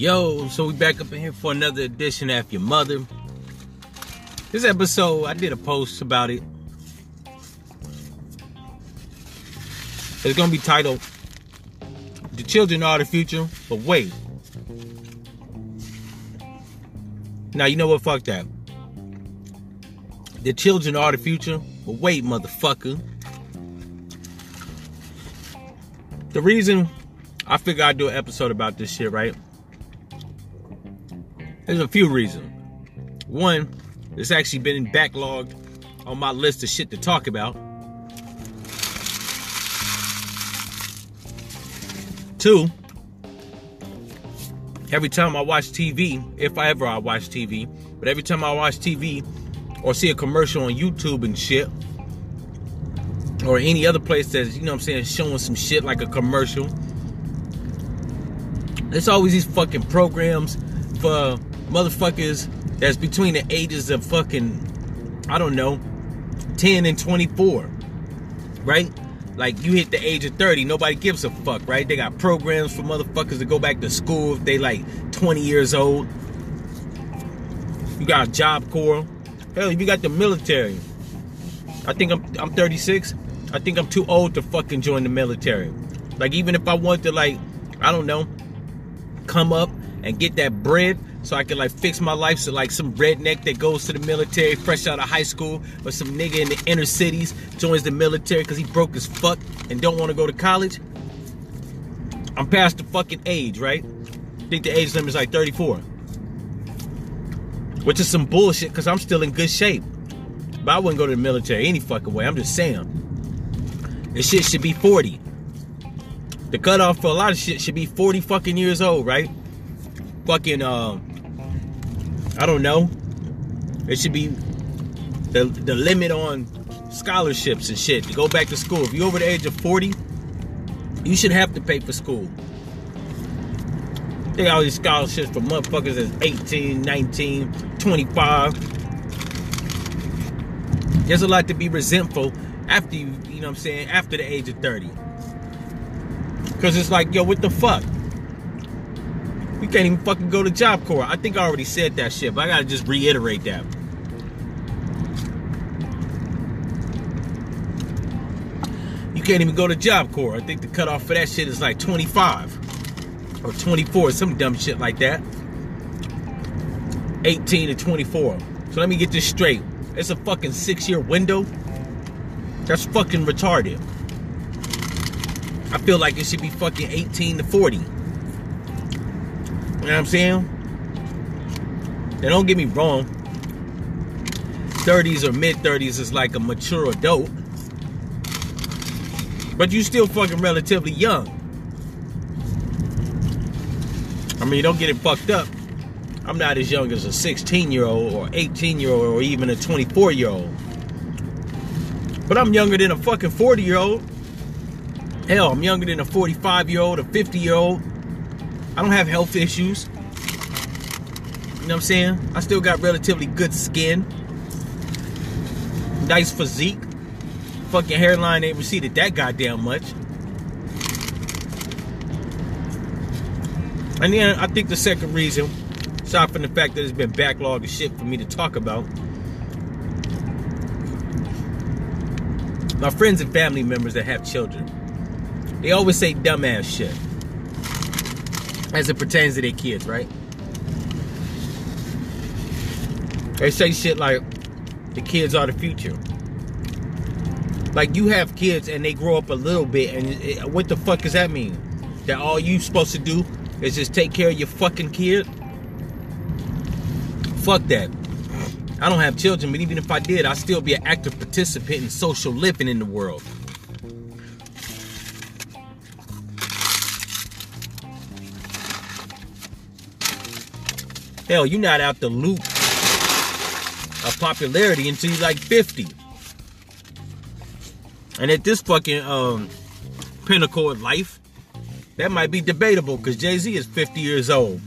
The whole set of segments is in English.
Yo, so we back up in here for another edition of Your Mother. This episode, I did a post about it. It's gonna be titled The Children Are the Future, but wait. Now you know what fuck that. The children are the future, but wait, motherfucker. The reason I figured I'd do an episode about this shit, right? There's a few reasons. One, it's actually been backlogged on my list of shit to talk about. Two, every time I watch TV, if I ever I watch TV, but every time I watch TV or see a commercial on YouTube and shit, or any other place that's, you know what I'm saying, showing some shit like a commercial, there's always these fucking programs for motherfuckers that's between the ages of fucking, I don't know, 10 and 24, right? Like you hit the age of 30, nobody gives a fuck, right? They got programs for motherfuckers to go back to school if they like 20 years old. You got Job Corps. Hell, you got the military. I think I'm I'm 36. I think I'm too old to fucking join the military. Like even if I want to like, I don't know, come up and get that bread so I can like fix my life so like some redneck that goes to the military fresh out of high school or some nigga in the inner cities joins the military because he broke as fuck and don't want to go to college. I'm past the fucking age, right? I think the age limit is like 34. Which is some bullshit because I'm still in good shape. But I wouldn't go to the military any fucking way. I'm just saying. This shit should be 40. The cutoff for a lot of shit should be 40 fucking years old, right? Fucking, uh, I don't know. It should be the, the limit on scholarships and shit to go back to school. If you're over the age of 40, you should have to pay for school. They got all these scholarships for motherfuckers that's 18, 19, 25. There's a lot to be resentful after you, you know what I'm saying, after the age of 30. Because it's like, yo, what the fuck? We can't even fucking go to Job Corps. I think I already said that shit, but I gotta just reiterate that. You can't even go to Job Corps. I think the cutoff for that shit is like 25 or 24, some dumb shit like that. 18 to 24. So let me get this straight. It's a fucking six year window. That's fucking retarded. I feel like it should be fucking 18 to 40. Know what I'm saying? Now don't get me wrong. 30s or mid 30s is like a mature adult. But you still fucking relatively young. I mean, don't get it fucked up. I'm not as young as a 16 year old or 18 year old or even a 24 year old. But I'm younger than a fucking 40 year old. Hell, I'm younger than a 45 year old, a 50 year old. I don't have health issues. You know what I'm saying? I still got relatively good skin. Nice physique. Fucking hairline ain't receded that goddamn much. And then I think the second reason, aside from the fact that it's been backlogged of shit for me to talk about, my friends and family members that have children, they always say dumbass shit as it pertains to their kids, right? They say shit like the kids are the future. Like you have kids and they grow up a little bit, and it, what the fuck does that mean? That all you supposed to do is just take care of your fucking kid? Fuck that. I don't have children, but even if I did, I'd still be an active participant in social living in the world. Hell, you're not out the loop of popularity until you're like 50. And at this fucking um, pinnacle of life, that might be debatable because Jay Z is 50 years old.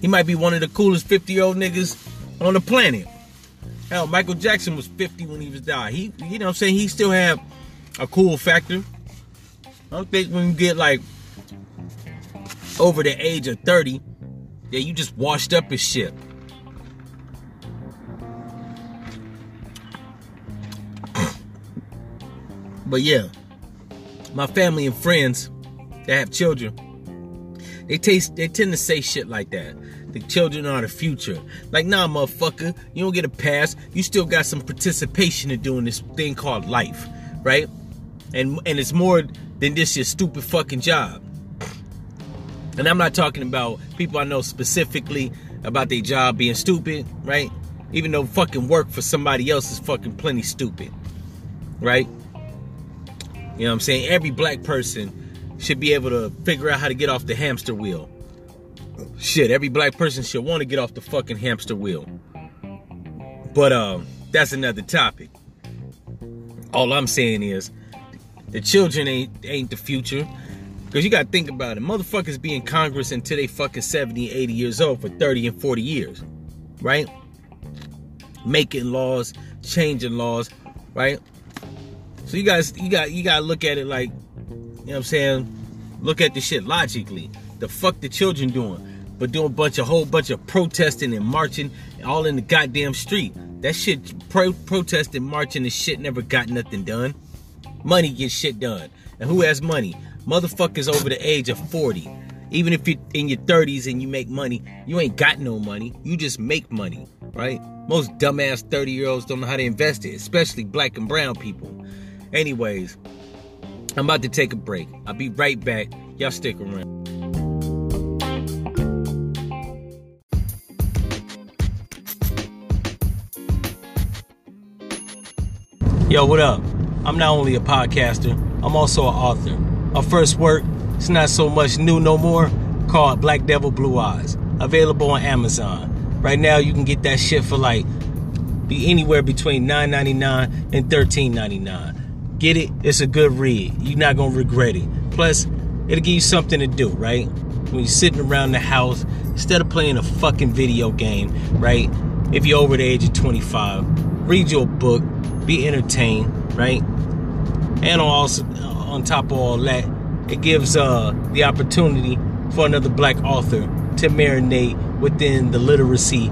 He might be one of the coolest 50 year old niggas on the planet. Hell, Michael Jackson was 50 when he was died. He, you know what I'm saying? He still have a cool factor. I don't think when you get like over the age of 30, yeah, you just washed up as shit. but yeah, my family and friends that have children, they taste they tend to say shit like that. The children are the future. Like, nah, motherfucker, you don't get a pass. You still got some participation in doing this thing called life, right? And and it's more than just your stupid fucking job. And I'm not talking about people I know specifically about their job being stupid, right? Even though fucking work for somebody else is fucking plenty stupid, right? You know what I'm saying? Every black person should be able to figure out how to get off the hamster wheel. Shit, every black person should want to get off the fucking hamster wheel. But um, that's another topic. All I'm saying is the children ain't ain't the future. Cause you gotta think about it. Motherfuckers be in Congress until they fucking 70, 80 years old for 30 and 40 years. Right? Making laws, changing laws, right? So you guys you got you gotta look at it like you know what I'm saying? Look at the shit logically. The fuck the children doing? But doing a bunch of whole bunch of protesting and marching all in the goddamn street. That shit pro- protesting, marching and shit never got nothing done. Money gets shit done. And who has money? Motherfuckers over the age of 40. Even if you're in your 30s and you make money, you ain't got no money. You just make money, right? Most dumbass 30 year olds don't know how to invest it, especially black and brown people. Anyways, I'm about to take a break. I'll be right back. Y'all stick around. Yo, what up? I'm not only a podcaster, I'm also an author. My first work, it's not so much new no more, called Black Devil Blue Eyes. Available on Amazon. Right now you can get that shit for like be anywhere between $9.99 and $13.99. Get it? It's a good read. You're not gonna regret it. Plus, it'll give you something to do, right? When you're sitting around the house, instead of playing a fucking video game, right? If you're over the age of 25, read your book, be entertained, right? And also, on top of all that, it gives uh, the opportunity for another black author to marinate within the literacy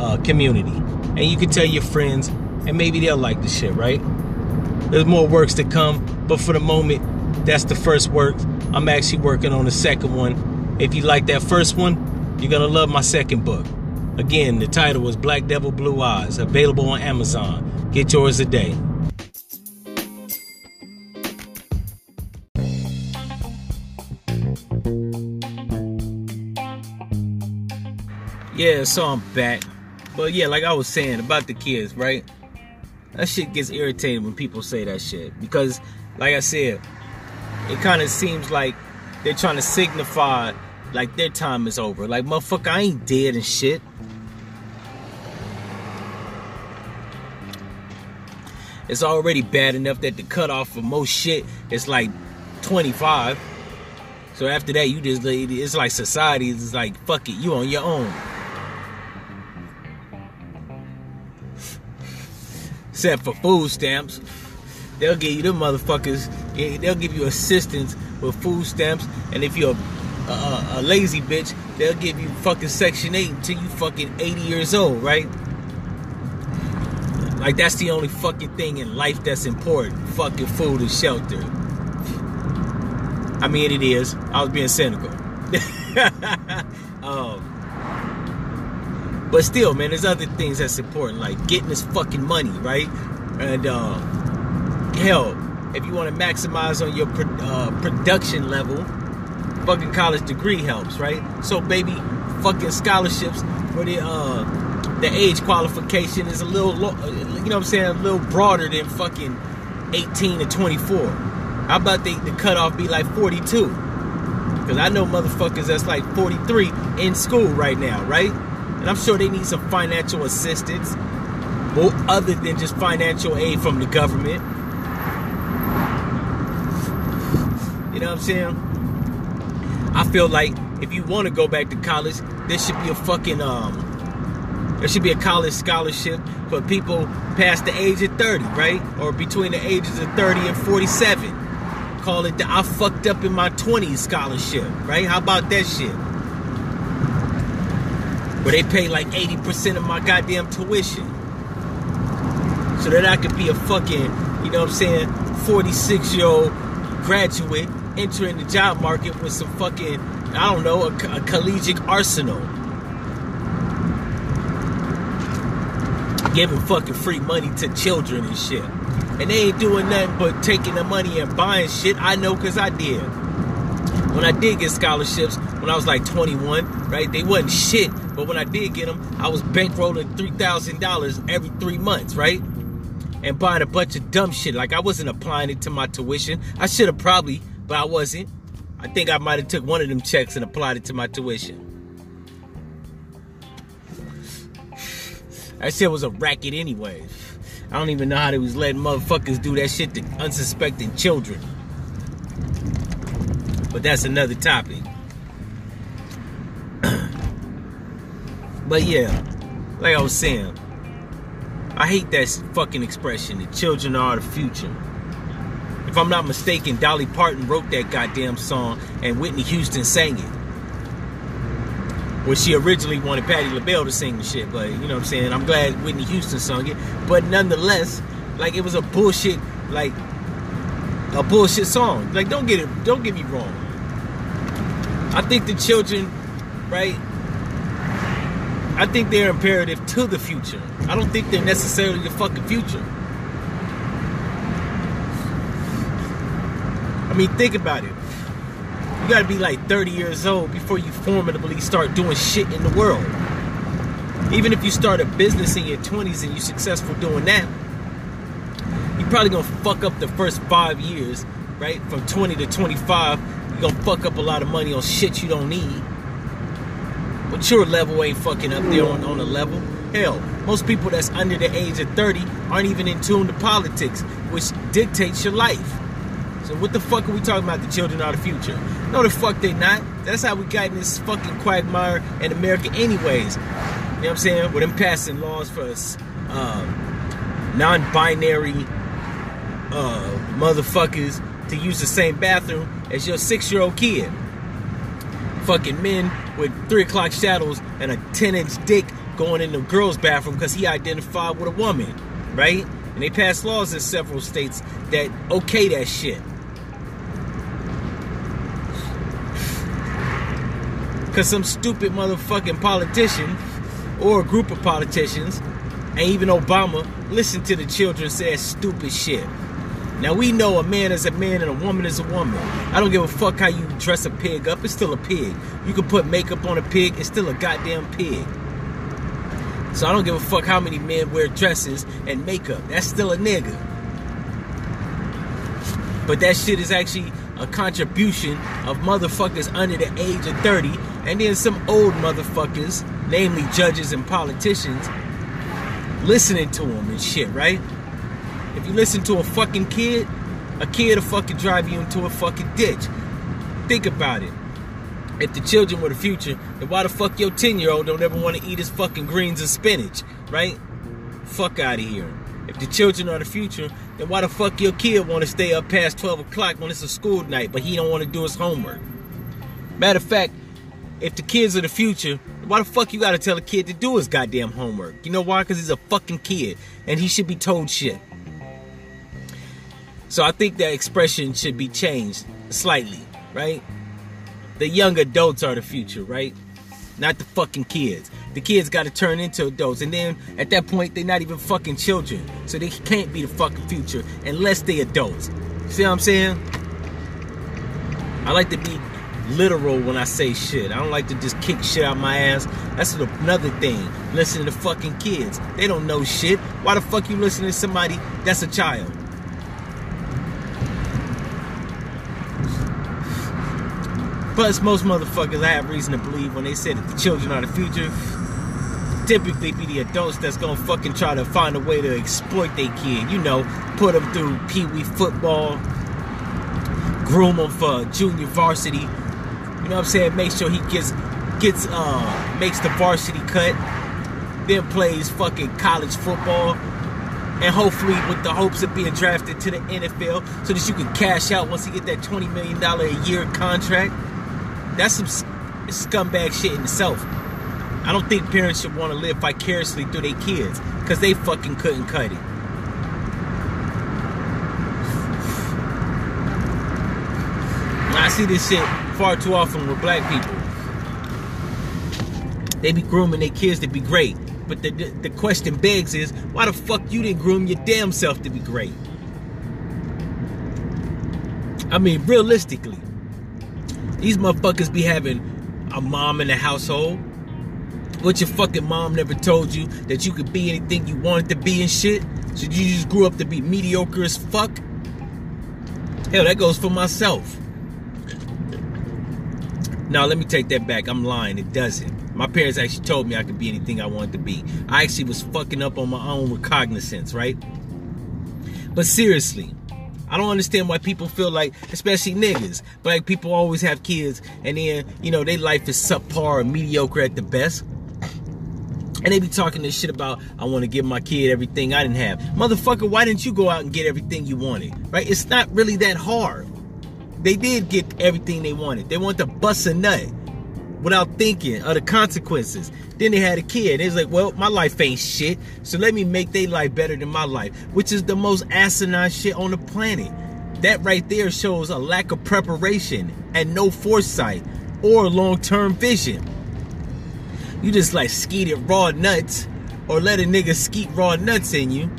uh, community. And you can tell your friends, and maybe they'll like the shit, right? There's more works to come, but for the moment, that's the first work. I'm actually working on the second one. If you like that first one, you're gonna love my second book. Again, the title was Black Devil Blue Eyes, available on Amazon. Get yours today. Yeah, so I'm back. But yeah, like I was saying about the kids, right? that shit gets irritating when people say that shit. Because like i said it kind of seems like they're trying to signify like their time is over. Like motherfucker i ain't dead and shit. It's already bad enough that the cutoff for most shit is like 25 so after that you just it's like society is like fuck it you on your own except for food stamps. They'll give you the motherfuckers. They'll give you assistance with food stamps, and if you're a, a, a lazy bitch, they'll give you fucking Section Eight until you fucking 80 years old, right? Like that's the only fucking thing in life that's important. Fucking food and shelter. I mean, it is. I was being cynical. um, but still, man, there's other things that's important, like getting this fucking money, right? And uh, hell, if you want to maximize on your uh, production level, fucking college degree helps, right? So, baby, fucking scholarships for the uh, the age qualification is a little, lo- uh, you know what I'm saying, a little broader than fucking 18 to 24. How about the, the cutoff be like 42? Because I know motherfuckers that's like 43 in school right now, right? And I'm sure they need some financial assistance, other than just financial aid from the government. You know what I'm saying? I feel like if you want to go back to college, there should be a fucking um, there should be a college scholarship for people past the age of 30, right? Or between the ages of 30 and 47, call it the I fucked up in my 20s scholarship, right? How about that shit? Where they pay like 80% of my goddamn tuition. So that I could be a fucking, you know what I'm saying, 46 year old graduate entering the job market with some fucking, I don't know, a, a collegiate arsenal. Giving fucking free money to children and shit. And they ain't doing nothing but taking the money and buying shit. I know because I did. When I did get scholarships, when I was like 21, right? They wasn't shit. But when I did get them, I was bankrolling $3,000 every three months, right? And buying a bunch of dumb shit. Like I wasn't applying it to my tuition. I should have probably, but I wasn't. I think I might have took one of them checks and applied it to my tuition. That shit was a racket anyway. I don't even know how they was letting motherfuckers do that shit to unsuspecting children. But that's another topic. But yeah, like I was saying, I hate that fucking expression. The children are the future. If I'm not mistaken, Dolly Parton wrote that goddamn song and Whitney Houston sang it. Well, she originally wanted Patti LaBelle to sing the shit, but you know what I'm saying? I'm glad Whitney Houston sung it. But nonetheless, like it was a bullshit, like a bullshit song. Like don't get it, don't get me wrong. I think the children, right? I think they're imperative to the future. I don't think they're necessarily the fucking future. I mean, think about it. You gotta be like 30 years old before you formidably start doing shit in the world. Even if you start a business in your 20s and you're successful doing that, you're probably gonna fuck up the first five years, right? From 20 to 25, you're gonna fuck up a lot of money on shit you don't need. But your level ain't fucking up there on, on a level. Hell, most people that's under the age of 30 aren't even in tune to politics, which dictates your life. So what the fuck are we talking about? The children are the future. No, the fuck they not. That's how we got in this fucking quagmire in America, anyways. You know what I'm saying? With them passing laws for us, uh, non-binary uh, motherfuckers to use the same bathroom as your six-year-old kid. Fucking men with three o'clock shadows and a 10-inch dick going in the girls' bathroom because he identified with a woman, right? And they passed laws in several states that okay that shit. Because some stupid motherfucking politician or a group of politicians, and even Obama, listen to the children say stupid shit. Now we know a man is a man and a woman is a woman. I don't give a fuck how you dress a pig up, it's still a pig. You can put makeup on a pig, it's still a goddamn pig. So I don't give a fuck how many men wear dresses and makeup. That's still a nigga. But that shit is actually a contribution of motherfuckers under the age of 30 and then some old motherfuckers, namely judges and politicians, listening to them and shit, right? You listen to a fucking kid, a kid will fucking drive you into a fucking ditch. Think about it. If the children were the future, then why the fuck your 10 year old don't ever want to eat his fucking greens and spinach, right? Fuck out of here. If the children are the future, then why the fuck your kid want to stay up past 12 o'clock when it's a school night, but he don't want to do his homework? Matter of fact, if the kids are the future, why the fuck you gotta tell a kid to do his goddamn homework? You know why? Because he's a fucking kid and he should be told shit. So I think that expression should be changed slightly, right? The young adults are the future, right? Not the fucking kids. The kids got to turn into adults, and then at that point, they're not even fucking children, so they can't be the fucking future unless they adults. See what I'm saying? I like to be literal when I say shit. I don't like to just kick shit out my ass. That's another thing. Listen to fucking kids. They don't know shit. Why the fuck you listening to somebody that's a child? Plus, most motherfuckers I have reason to believe when they say that the children are the future, typically be the adults that's gonna fucking try to find a way to exploit their kid. You know, put them through pee wee football, groom them for junior varsity. You know what I'm saying? Make sure he gets gets uh makes the varsity cut, then plays fucking college football. and hopefully with the hopes of being drafted to the NFL so that you can cash out once you get that $20 million a year contract. That's some scumbag shit in itself. I don't think parents should want to live vicariously through their kids because they fucking couldn't cut it. I see this shit far too often with black people. They be grooming their kids to be great. But the, the, the question begs is, why the fuck you didn't groom your damn self to be great? I mean, realistically, these motherfuckers be having a mom in the household. What your fucking mom never told you that you could be anything you wanted to be and shit? So you just grew up to be mediocre as fuck? Hell, that goes for myself. Now, let me take that back. I'm lying. It doesn't. My parents actually told me I could be anything I wanted to be. I actually was fucking up on my own recognizance, right? But seriously, I don't understand why people feel like, especially niggas, black people always have kids and then, you know, their life is subpar or mediocre at the best. And they be talking this shit about, I want to give my kid everything I didn't have. Motherfucker, why didn't you go out and get everything you wanted? Right? It's not really that hard. They did get everything they wanted. They want to bust a nut without thinking of the consequences. Then they had a kid. Was like, well, my life ain't shit, so let me make their life better than my life, which is the most asinine shit on the planet. That right there shows a lack of preparation and no foresight or long-term vision. You just like skeeted raw nuts or let a nigga skeet raw nuts in you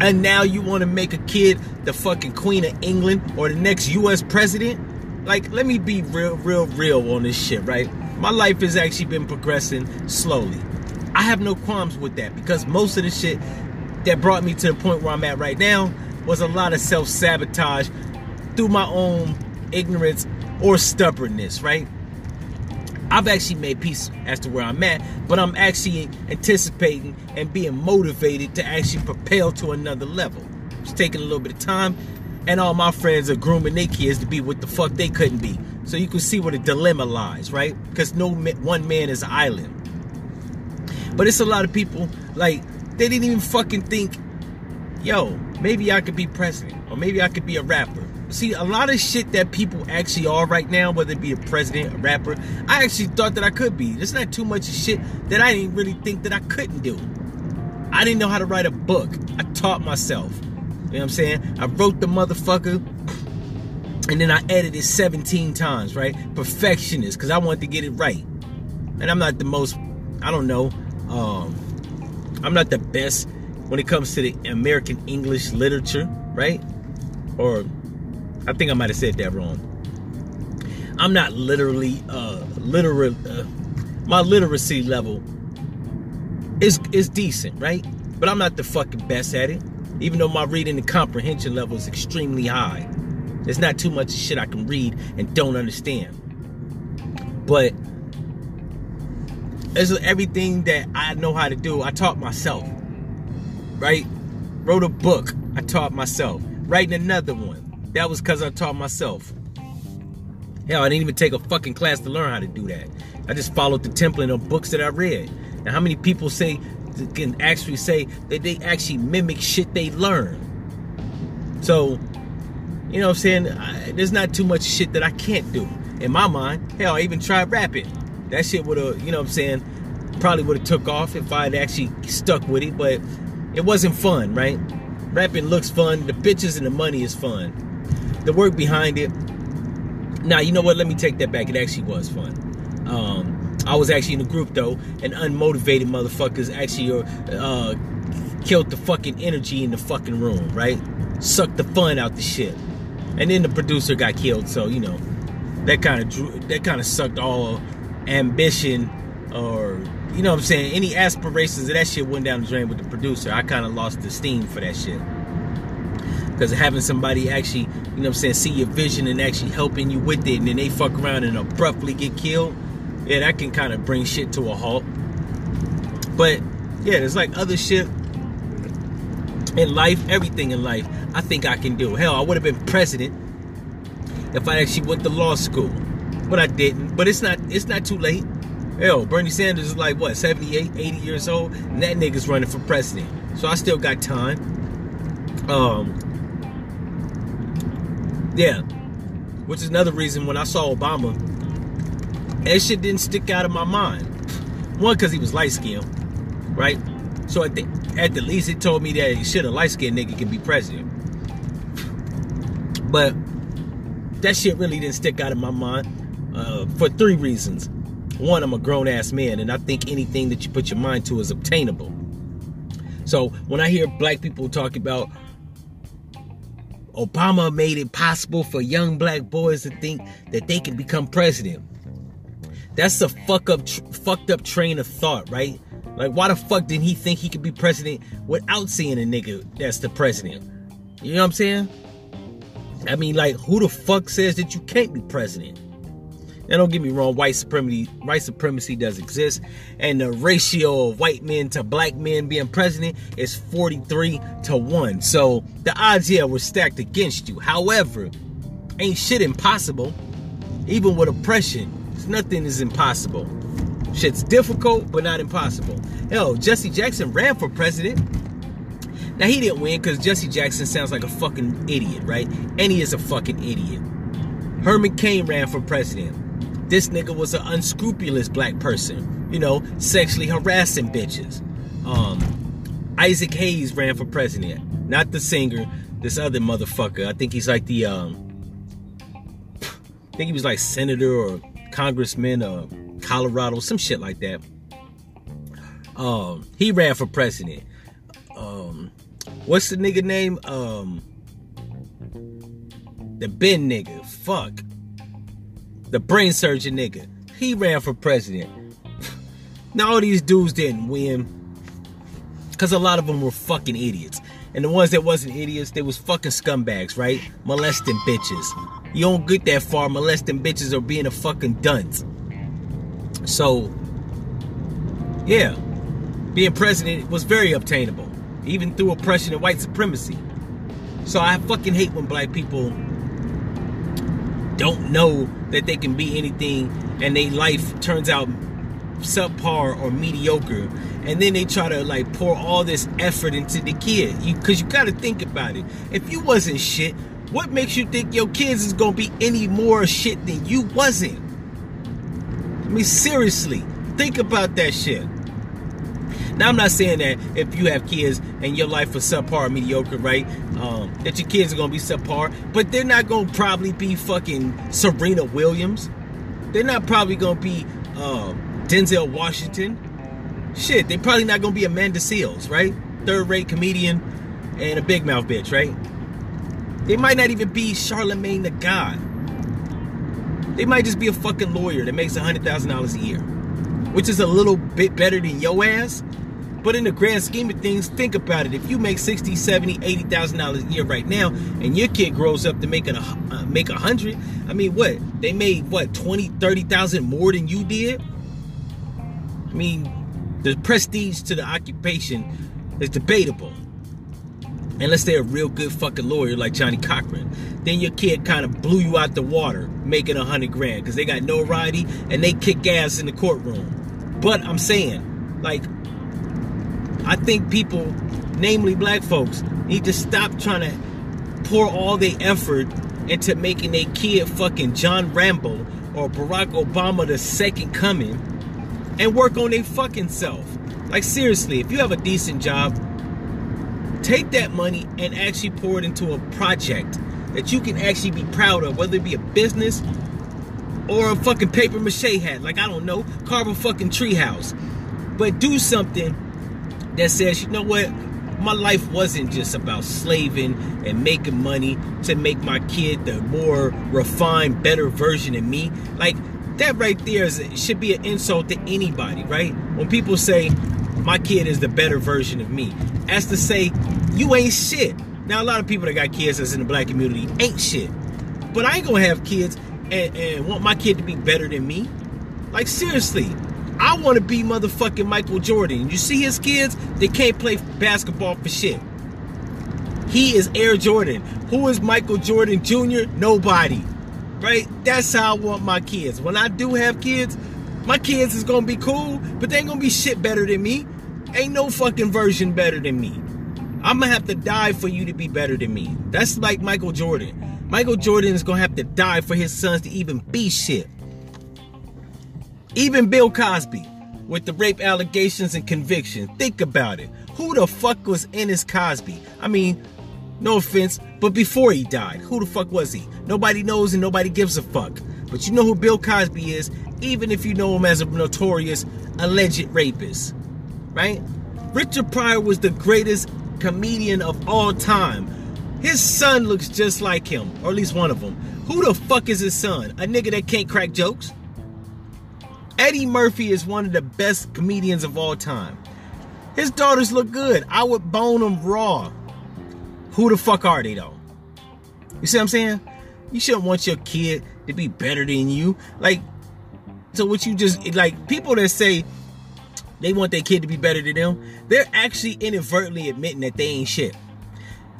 and now you want to make a kid the fucking queen of England or the next US president? Like, let me be real, real, real on this shit, right? My life has actually been progressing slowly. I have no qualms with that because most of the shit that brought me to the point where I'm at right now was a lot of self sabotage through my own ignorance or stubbornness, right? I've actually made peace as to where I'm at, but I'm actually anticipating and being motivated to actually propel to another level. It's taking a little bit of time, and all my friends are grooming their kids to be what the fuck they couldn't be. So you can see where the dilemma lies, right? Because no one man is an island. But it's a lot of people like they didn't even fucking think, yo, maybe I could be president or maybe I could be a rapper see a lot of shit that people actually are right now, whether it be a president, a rapper, I actually thought that I could be. There's not too much shit that I didn't really think that I couldn't do. I didn't know how to write a book. I taught myself. You know what I'm saying? I wrote the motherfucker and then I edited 17 times, right? Perfectionist, because I wanted to get it right. And I'm not the most, I don't know, um, I'm not the best when it comes to the American English literature, right? Or I think I might have said that wrong. I'm not literally uh literal uh, my literacy level is is decent, right? But I'm not the fucking best at it. Even though my reading and comprehension level is extremely high. There's not too much shit I can read and don't understand. But as everything that I know how to do, I taught myself. Right? Wrote a book, I taught myself. Writing another one, that was because I taught myself. Hell, I didn't even take a fucking class to learn how to do that. I just followed the template of books that I read. Now, how many people say can actually say that they actually mimic shit they learn? So, you know what I'm saying? I, there's not too much shit that I can't do. In my mind, hell, I even tried rapping. That shit would have, you know what I'm saying, probably would have took off if I had actually stuck with it, but it wasn't fun, right? Rapping looks fun, the bitches and the money is fun the work behind it. Now, you know what? Let me take that back. It actually was fun. Um, I was actually in a group though, and unmotivated motherfuckers actually uh, killed the fucking energy in the fucking room, right? Sucked the fun out the shit. And then the producer got killed, so you know that kind of drew, that kind of sucked all ambition or you know what I'm saying, any aspirations of that shit went down the drain with the producer. I kind of lost the steam for that shit. Because having somebody actually, you know what I'm saying, see your vision and actually helping you with it, and then they fuck around and abruptly get killed, yeah, that can kind of bring shit to a halt. But yeah, there's like other shit in life, everything in life, I think I can do. Hell, I would have been president if I actually went to law school, but I didn't. But it's not it's not too late. Hell, Bernie Sanders is like what, 78, 80 years old, and that nigga's running for president. So I still got time. Um, yeah, which is another reason when I saw Obama, that shit didn't stick out of my mind. One, because he was light skinned, right? So at the at the least, it told me that shit, a light skinned nigga can be president. But that shit really didn't stick out of my mind uh, for three reasons. One, I'm a grown ass man, and I think anything that you put your mind to is obtainable. So when I hear black people talk about Obama made it possible for young black boys to think that they can become president. That's a fuck up, tr- fucked up train of thought, right? Like, why the fuck didn't he think he could be president without seeing a nigga that's the president? You know what I'm saying? I mean, like, who the fuck says that you can't be president? Now, don't get me wrong, white supremacy, white supremacy does exist, and the ratio of white men to black men being president is 43 to 1. So the odds, yeah, were stacked against you. However, ain't shit impossible. Even with oppression, nothing is impossible. Shit's difficult, but not impossible. Hell, Jesse Jackson ran for president. Now he didn't win because Jesse Jackson sounds like a fucking idiot, right? And he is a fucking idiot. Herman Cain ran for president. This nigga was an unscrupulous black person, you know, sexually harassing bitches. Um, Isaac Hayes ran for president, not the singer, this other motherfucker. I think he's like the, um, I think he was like senator or congressman of Colorado, some shit like that. Um, he ran for president. Um, what's the nigga name? Um, the Ben nigga. Fuck the brain surgeon nigga. He ran for president. now all these dudes didn't win because a lot of them were fucking idiots. And the ones that wasn't idiots, they was fucking scumbags, right? Molesting bitches. You don't get that far molesting bitches or being a fucking dunce. So, yeah, being president was very obtainable, even through oppression and white supremacy. So I fucking hate when black people don't know that they can be anything and their life turns out subpar or mediocre and then they try to like pour all this effort into the kid you because you got to think about it if you wasn't shit what makes you think your kids is gonna be any more shit than you wasn't i mean seriously think about that shit now, I'm not saying that if you have kids and your life is subpar mediocre, right? Um, that your kids are gonna be subpar, but they're not gonna probably be fucking Serena Williams. They're not probably gonna be uh, Denzel Washington. Shit, they're probably not gonna be Amanda Seales, right? Third-rate comedian and a big mouth bitch, right? They might not even be Charlemagne the God. They might just be a fucking lawyer that makes a hundred thousand dollars a year, which is a little bit better than your ass, but in the grand scheme of things, think about it. If you make 60, 70, 80,000 dollars a year right now and your kid grows up to make a uh, make a 100, I mean, what? They made what 20, 30,000 more than you did? I mean, the prestige to the occupation is debatable. Unless they're a real good fucking lawyer like Johnnie Cochran. Then your kid kind of blew you out the water making a hundred grand because they got no notoriety and they kick ass in the courtroom. But I'm saying, like, I think people, namely black folks, need to stop trying to pour all their effort into making a kid fucking John Rambo or Barack Obama the second coming and work on their fucking self. Like seriously, if you have a decent job, take that money and actually pour it into a project that you can actually be proud of, whether it be a business or a fucking paper mache hat. Like I don't know, carve a fucking treehouse. But do something that says, you know what? My life wasn't just about slaving and making money to make my kid the more refined, better version of me. Like that right there is, should be an insult to anybody, right? When people say my kid is the better version of me, as to say you ain't shit. Now a lot of people that got kids that's in the black community ain't shit, but I ain't gonna have kids and, and want my kid to be better than me. Like seriously, I want to be motherfucking Michael Jordan. You see his kids? They can't play basketball for shit. He is Air Jordan. Who is Michael Jordan Jr.? Nobody. Right? That's how I want my kids. When I do have kids, My kids is gonna be cool, but they ain't gonna be shit better than me. Ain't no fucking version better than me. I'm gonna have to die for you to be better than me. That's like Michael Jordan. Michael Jordan is gonna have to die for his sons to even be shit. Even Bill Cosby with the rape allegations and conviction. Think about it. Who the fuck was Ennis Cosby? I mean, no offense, but before he died, who the fuck was he? Nobody knows and nobody gives a fuck. But you know who Bill Cosby is, even if you know him as a notorious alleged rapist, right? Richard Pryor was the greatest comedian of all time. His son looks just like him, or at least one of them. Who the fuck is his son? A nigga that can't crack jokes? Eddie Murphy is one of the best comedians of all time. His daughters look good. I would bone them raw. Who the fuck are they though? You see what I'm saying? You shouldn't want your kid to be better than you. Like, so what you just like people that say they want their kid to be better than them, they're actually inadvertently admitting that they ain't shit.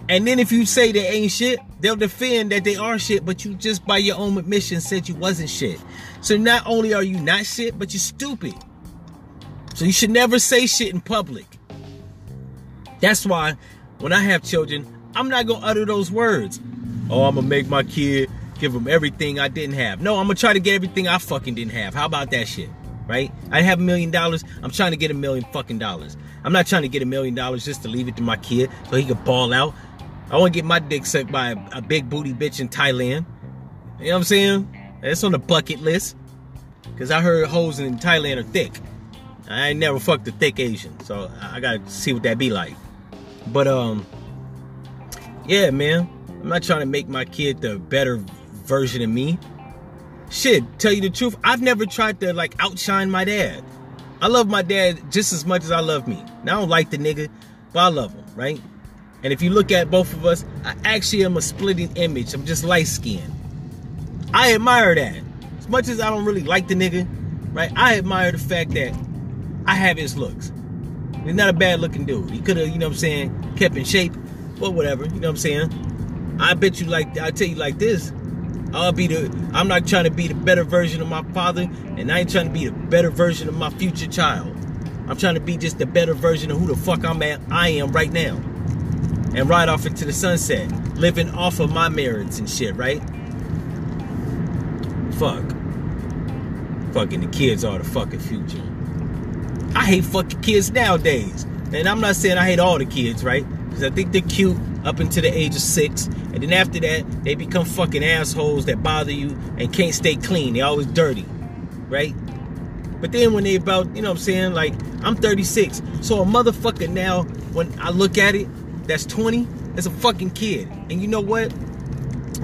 And then if you say they ain't shit, they'll defend that they are shit, but you just by your own admission said you wasn't shit. So not only are you not shit, but you're stupid. So you should never say shit in public. That's why when I have children, I'm not gonna utter those words. Oh, I'm gonna make my kid give them everything I didn't have. No, I'm gonna try to get everything I fucking didn't have. How about that shit? Right? I have a million dollars. I'm trying to get a million fucking dollars. I'm not trying to get a million dollars just to leave it to my kid so he can ball out. I want to get my dick sucked by a, a big booty bitch in Thailand. You know what I'm saying? That's on the bucket list. Cause I heard hoes in Thailand are thick. I ain't never fucked a thick Asian, so I gotta see what that be like. But um, yeah, man, I'm not trying to make my kid the better version of me. Shit, tell you the truth, I've never tried to like outshine my dad. I love my dad just as much as I love me. Now I don't like the nigga, but I love him, right? And if you look at both of us, I actually am a splitting image. I'm just light skinned. I admire that As much as I don't really like the nigga, right? I admire the fact that I have his looks. He's not a bad looking dude. He could have, you know what I'm saying, kept in shape, but whatever, you know what I'm saying? I bet you like I tell you like this. I'll be the I'm not trying to be the better version of my father, and I ain't trying to be the better version of my future child. I'm trying to be just the better version of who the fuck I'm at I am right now. And ride off into the sunset, living off of my merits and shit, right? Fuck. Fucking the kids are the fucking future. I hate fucking kids nowadays. And I'm not saying I hate all the kids, right? Because I think they're cute up until the age of six. And then after that, they become fucking assholes that bother you and can't stay clean. They're always dirty, right? But then when they about, you know what I'm saying? Like, I'm 36. So a motherfucker now, when I look at it, that's 20, that's a fucking kid. And you know what?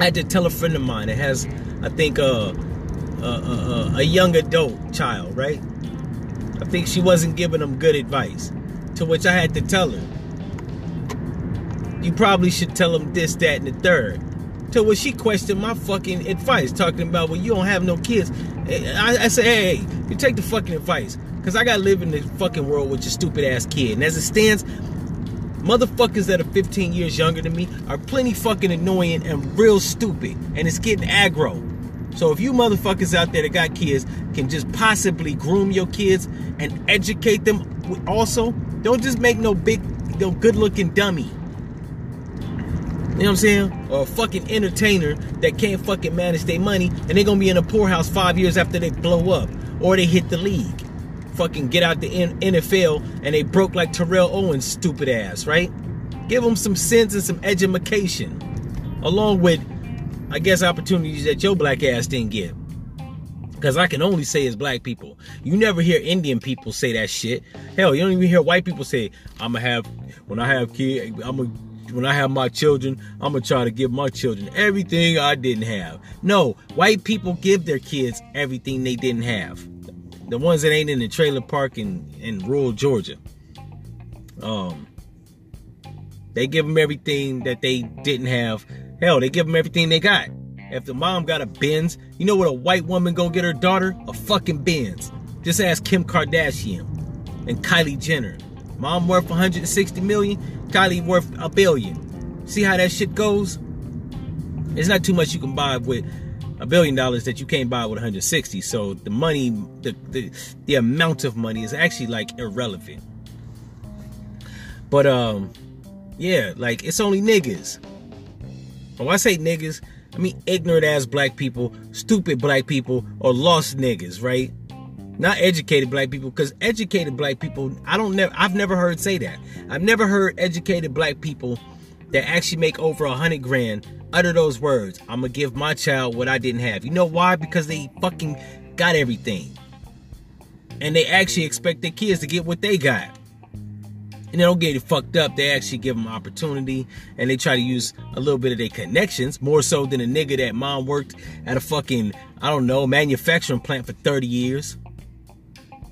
I had to tell a friend of mine that has, I think, uh, a, a, young adult child, right? I think she wasn't giving them good advice. To which I had to tell her, you probably should tell them this, that, and the third. To which she questioned my fucking advice, talking about, well, you don't have no kids. Eh, I, I said, hey, hey, you take the fucking advice. Because I got to live in the fucking world with your stupid ass kid. And as it stands, motherfuckers that are 15 years younger than me are plenty fucking annoying and real stupid. And it's getting aggro. So if you motherfuckers out there that got kids can just possibly groom your kids and educate them also, don't just make no big, no good looking dummy. You know what I'm saying? Or a fucking entertainer that can't fucking manage their money and they're gonna be in a poorhouse five years after they blow up or they hit the league. Fucking get out the NFL and they broke like Terrell Owens' stupid ass, right? Give them some sense and some education. Along with I guess opportunities that your black ass didn't get. Because I can only say as black people. You never hear Indian people say that shit. Hell, you don't even hear white people say, I'ma have, when I have kids, I'ma, when I have my children, I'm gonna try to give my children everything I didn't have. No, white people give their kids everything they didn't have. The ones that ain't in the trailer park in, in rural Georgia. Um, they give them everything that they didn't have Hell, they give them everything they got. If the mom got a Benz, you know what a white woman gonna get her daughter? A fucking Benz. Just ask Kim Kardashian and Kylie Jenner. Mom worth 160 million, Kylie worth a billion. See how that shit goes? It's not too much you can buy with a billion dollars that you can't buy with 160. So the money, the, the the amount of money is actually like irrelevant. But um, yeah, like it's only niggas. When I say niggas, I mean ignorant ass black people, stupid black people, or lost niggas, right? Not educated black people, because educated black people, I don't never I've never heard say that. I've never heard educated black people that actually make over a hundred grand utter those words. I'm gonna give my child what I didn't have. You know why? Because they fucking got everything. And they actually expect their kids to get what they got. And they don't get it fucked up. They actually give them opportunity and they try to use a little bit of their connections more so than a nigga that mom worked at a fucking, I don't know, manufacturing plant for 30 years.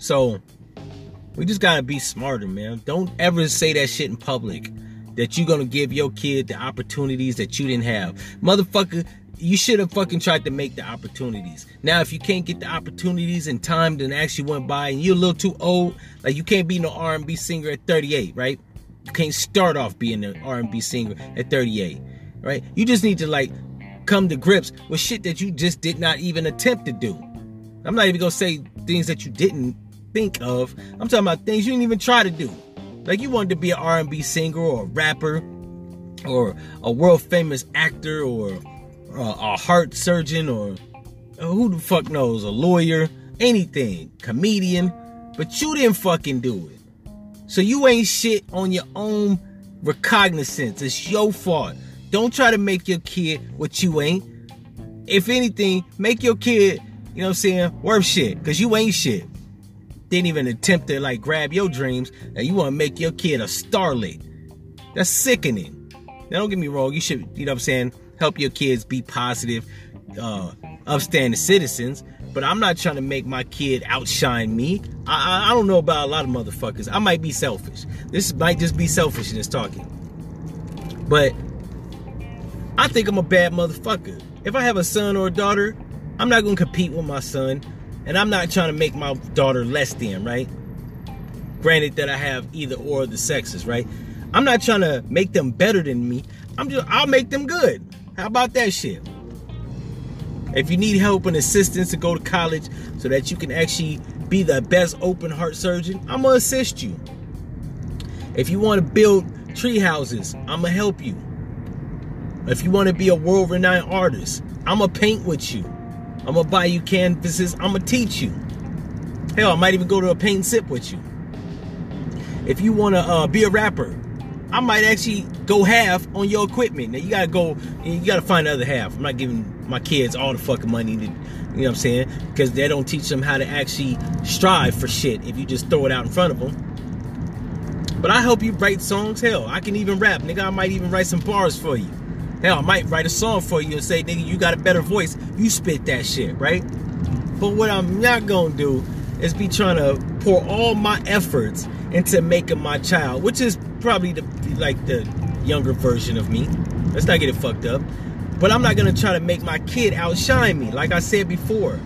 So we just gotta be smarter, man. Don't ever say that shit in public that you're gonna give your kid the opportunities that you didn't have. Motherfucker, you should have fucking tried to make the opportunities. Now, if you can't get the opportunities in time then actually went by and you're a little too old, like you can't be no R&B singer at 38, right? You can't start off being an R&B singer at 38, right? You just need to like come to grips with shit that you just did not even attempt to do. I'm not even gonna say things that you didn't think of. I'm talking about things you didn't even try to do. Like you wanted to be an R&B singer or a rapper or a world famous actor or uh, a heart surgeon or uh, who the fuck knows, a lawyer, anything, comedian, but you didn't fucking do it. So you ain't shit on your own recognizance. It's your fault. Don't try to make your kid what you ain't. If anything, make your kid, you know what I'm saying, worth shit, because you ain't shit. Didn't even attempt to like grab your dreams, and you want to make your kid a starlet. That's sickening. Now don't get me wrong, you should, you know what I'm saying, help your kids be positive, uh, upstanding citizens. But I'm not trying to make my kid outshine me. I, I, I don't know about a lot of motherfuckers. I might be selfish. This might just be selfishness talking. But I think I'm a bad motherfucker. If I have a son or a daughter, I'm not gonna compete with my son, and I'm not trying to make my daughter less than, right? Granted that I have either or the sexes, right? I'm not trying to make them better than me. I'm just I'll make them good. How about that shit? If you need help and assistance to go to college so that you can actually be the best open heart surgeon, I'm gonna assist you. If you want to build tree houses, I'm gonna help you. If you want to be a world renowned artist, I'm gonna paint with you. I'm gonna buy you canvases, I'm gonna teach you. Hell, I might even go to a paint sip with you. If you wanna uh, be a rapper, I might actually go half on your equipment. Now you gotta go, you gotta find the other half. I'm not giving my kids all the fucking money to, you know what I'm saying? Because they don't teach them how to actually strive for shit if you just throw it out in front of them. But I help you write songs. Hell, I can even rap. Nigga, I might even write some bars for you. Hell, I might write a song for you and say, nigga, you got a better voice. You spit that shit, right? But what I'm not gonna do is be trying to pour all my efforts into making my child, which is probably the like the younger version of me. Let's not get it fucked up. But I'm not gonna try to make my kid outshine me. Like I said before,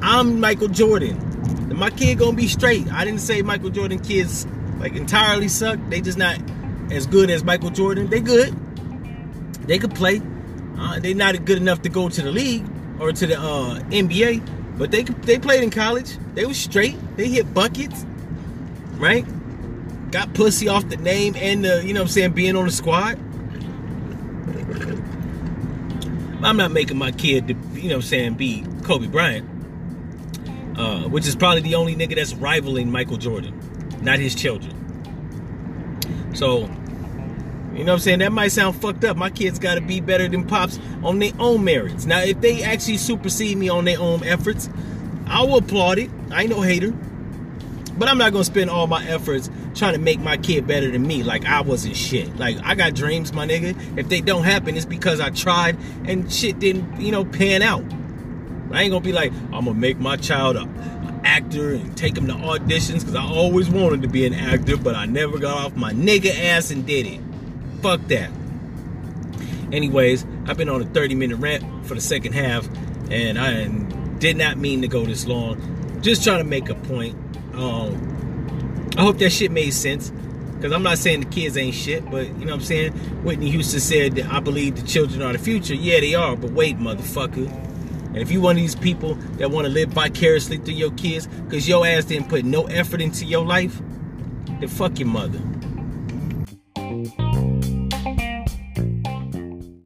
I'm Michael Jordan. My kid gonna be straight. I didn't say Michael Jordan kids like entirely suck. They just not as good as Michael Jordan. They good. They could play. Uh, they not good enough to go to the league or to the uh, NBA, but they they played in college. They was straight. They hit buckets, right? got pussy off the name and the, you know what I'm saying, being on the squad. I'm not making my kid, to, you know what I'm saying, be Kobe Bryant. Uh, which is probably the only nigga that's rivaling Michael Jordan, not his children. So, you know what I'm saying? That might sound fucked up. My kids got to be better than Pops on their own merits. Now, if they actually supersede me on their own efforts, I will applaud it. I ain't no hater. But I'm not gonna spend all my efforts trying to make my kid better than me. Like I wasn't shit. Like I got dreams, my nigga. If they don't happen, it's because I tried and shit didn't, you know, pan out. I ain't gonna be like, I'm gonna make my child a actor and take him to auditions because I always wanted to be an actor, but I never got off my nigga ass and did it. Fuck that. Anyways, I've been on a 30 minute rant for the second half, and I did not mean to go this long. Just trying to make a point. Um, I hope that shit made sense. Because I'm not saying the kids ain't shit, but you know what I'm saying? Whitney Houston said that I believe the children are the future. Yeah, they are, but wait, motherfucker. And if you one of these people that want to live vicariously through your kids, because your ass didn't put no effort into your life, then fuck your mother.